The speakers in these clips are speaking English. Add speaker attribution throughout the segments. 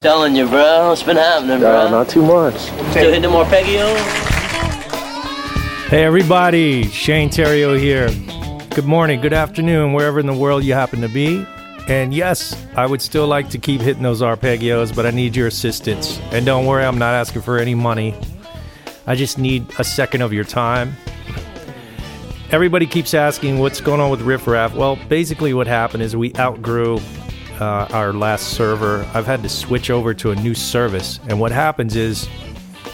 Speaker 1: Telling you, bro. What's been happening, bro?
Speaker 2: Uh, not too much.
Speaker 1: Still hitting more Peggy-O?
Speaker 3: Hey, everybody. Shane Theriot here. Good morning, good afternoon, wherever in the world you happen to be. And yes, I would still like to keep hitting those arpeggios, but I need your assistance. And don't worry, I'm not asking for any money. I just need a second of your time. Everybody keeps asking what's going on with Riff Raff. Well, basically, what happened is we outgrew uh, our last server. I've had to switch over to a new service. And what happens is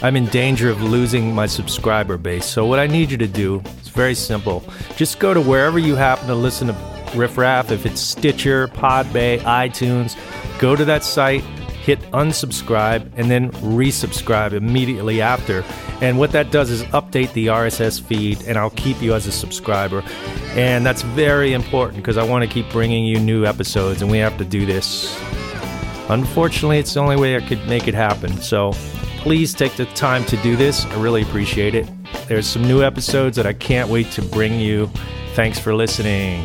Speaker 3: I'm in danger of losing my subscriber base. So, what I need you to do is very simple. Just go to wherever you happen to listen to Riff Raff, if it's Stitcher, Podbay, iTunes, go to that site, hit unsubscribe, and then resubscribe immediately after. And what that does is update the RSS feed, and I'll keep you as a subscriber. And that's very important because I want to keep bringing you new episodes, and we have to do this. Unfortunately, it's the only way I could make it happen. So please take the time to do this. I really appreciate it. There's some new episodes that I can't wait to bring you. Thanks for listening.